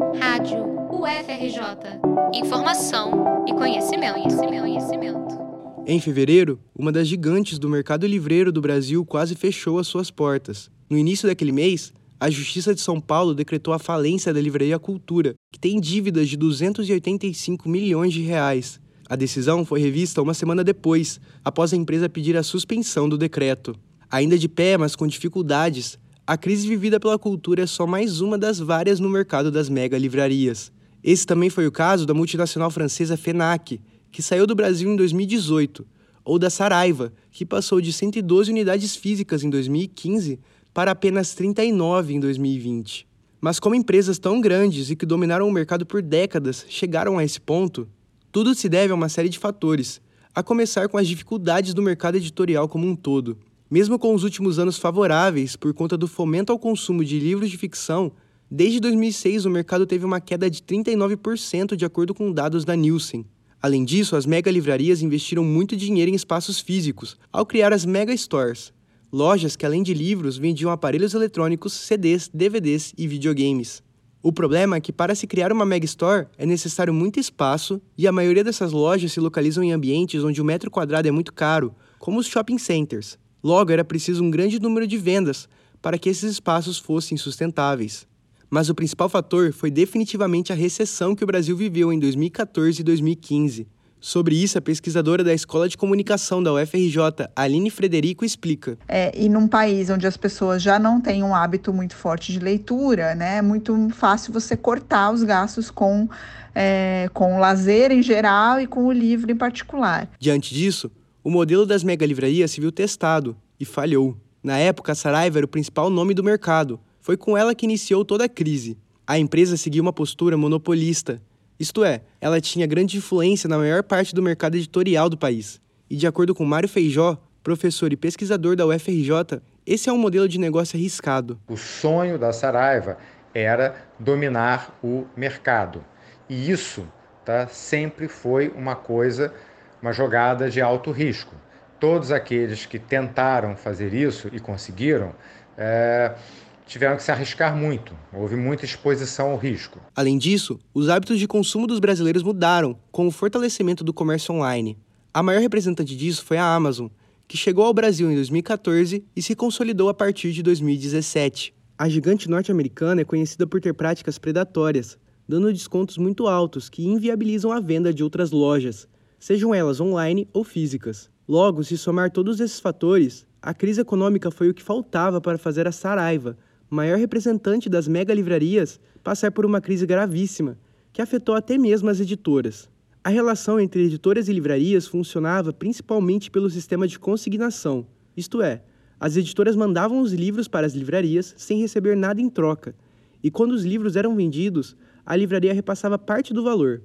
Rádio UFRJ. Informação e conhecimento, conhecimento, conhecimento. Em fevereiro, uma das gigantes do mercado livreiro do Brasil quase fechou as suas portas. No início daquele mês, a Justiça de São Paulo decretou a falência da Livraria Cultura, que tem dívidas de 285 milhões de reais. A decisão foi revista uma semana depois, após a empresa pedir a suspensão do decreto. Ainda de pé, mas com dificuldades, a crise vivida pela cultura é só mais uma das várias no mercado das mega livrarias. Esse também foi o caso da multinacional francesa FENAC, que saiu do Brasil em 2018, ou da Saraiva, que passou de 112 unidades físicas em 2015 para apenas 39 em 2020. Mas como empresas tão grandes e que dominaram o mercado por décadas chegaram a esse ponto, tudo se deve a uma série de fatores, a começar com as dificuldades do mercado editorial como um todo. Mesmo com os últimos anos favoráveis por conta do fomento ao consumo de livros de ficção, desde 2006 o mercado teve uma queda de 39% de acordo com dados da Nielsen. Além disso, as mega livrarias investiram muito dinheiro em espaços físicos ao criar as mega stores, lojas que além de livros vendiam aparelhos eletrônicos, CDs, DVDs e videogames. O problema é que para se criar uma mega store é necessário muito espaço e a maioria dessas lojas se localizam em ambientes onde o metro quadrado é muito caro, como os shopping centers. Logo, era preciso um grande número de vendas para que esses espaços fossem sustentáveis. Mas o principal fator foi definitivamente a recessão que o Brasil viveu em 2014 e 2015. Sobre isso, a pesquisadora da Escola de Comunicação da UFRJ, Aline Frederico, explica. É, e num país onde as pessoas já não têm um hábito muito forte de leitura, né, é muito fácil você cortar os gastos com, é, com o lazer em geral e com o livro em particular. Diante disso, o modelo das mega livrarias se viu testado e falhou. Na época, a Saraiva era o principal nome do mercado. Foi com ela que iniciou toda a crise. A empresa seguia uma postura monopolista, isto é, ela tinha grande influência na maior parte do mercado editorial do país. E de acordo com Mário Feijó, professor e pesquisador da UFRJ, esse é um modelo de negócio arriscado. O sonho da Saraiva era dominar o mercado. E isso tá, sempre foi uma coisa uma jogada de alto risco. Todos aqueles que tentaram fazer isso e conseguiram é, tiveram que se arriscar muito. Houve muita exposição ao risco. Além disso, os hábitos de consumo dos brasileiros mudaram com o fortalecimento do comércio online. A maior representante disso foi a Amazon, que chegou ao Brasil em 2014 e se consolidou a partir de 2017. A gigante norte-americana é conhecida por ter práticas predatórias, dando descontos muito altos que inviabilizam a venda de outras lojas, sejam elas online ou físicas. Logo, se somar todos esses fatores, a crise econômica foi o que faltava para fazer a Saraiva, maior representante das mega livrarias, passar por uma crise gravíssima, que afetou até mesmo as editoras. A relação entre editoras e livrarias funcionava principalmente pelo sistema de consignação, isto é, as editoras mandavam os livros para as livrarias sem receber nada em troca, e quando os livros eram vendidos, a livraria repassava parte do valor.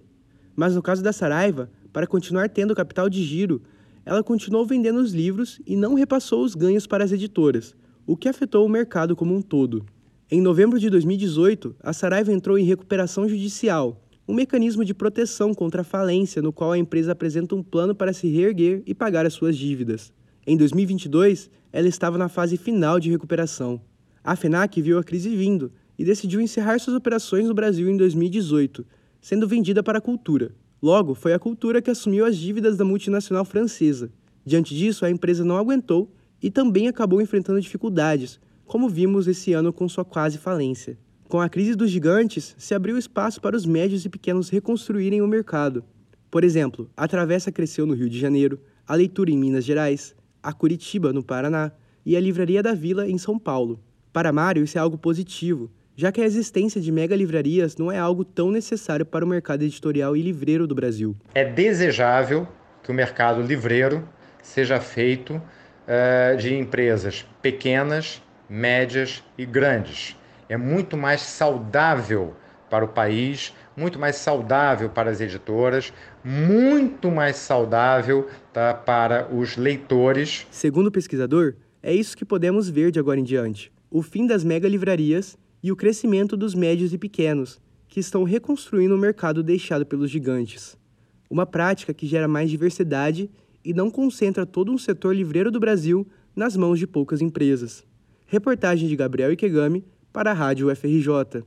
Mas no caso da Saraiva, para continuar tendo capital de giro, ela continuou vendendo os livros e não repassou os ganhos para as editoras, o que afetou o mercado como um todo. Em novembro de 2018, a Saraiva entrou em recuperação judicial, um mecanismo de proteção contra a falência no qual a empresa apresenta um plano para se reerguer e pagar as suas dívidas. Em 2022, ela estava na fase final de recuperação. A FENAC viu a crise vindo e decidiu encerrar suas operações no Brasil em 2018, sendo vendida para a cultura. Logo, foi a cultura que assumiu as dívidas da multinacional francesa. Diante disso, a empresa não aguentou e também acabou enfrentando dificuldades, como vimos esse ano com sua quase falência. Com a crise dos gigantes, se abriu espaço para os médios e pequenos reconstruírem o mercado. Por exemplo, a Travessa cresceu no Rio de Janeiro, a Leitura em Minas Gerais, a Curitiba, no Paraná, e a Livraria da Vila, em São Paulo. Para Mário, isso é algo positivo, já que a existência de mega livrarias não é algo tão necessário para o mercado editorial e livreiro do Brasil. É desejável que o mercado livreiro seja feito uh, de empresas pequenas, médias e grandes. É muito mais saudável para o país, muito mais saudável para as editoras, muito mais saudável tá, para os leitores. Segundo o pesquisador, é isso que podemos ver de agora em diante: o fim das mega livrarias e o crescimento dos médios e pequenos, que estão reconstruindo o mercado deixado pelos gigantes. Uma prática que gera mais diversidade e não concentra todo um setor livreiro do Brasil nas mãos de poucas empresas. Reportagem de Gabriel Ikegami para a Rádio UFRJ.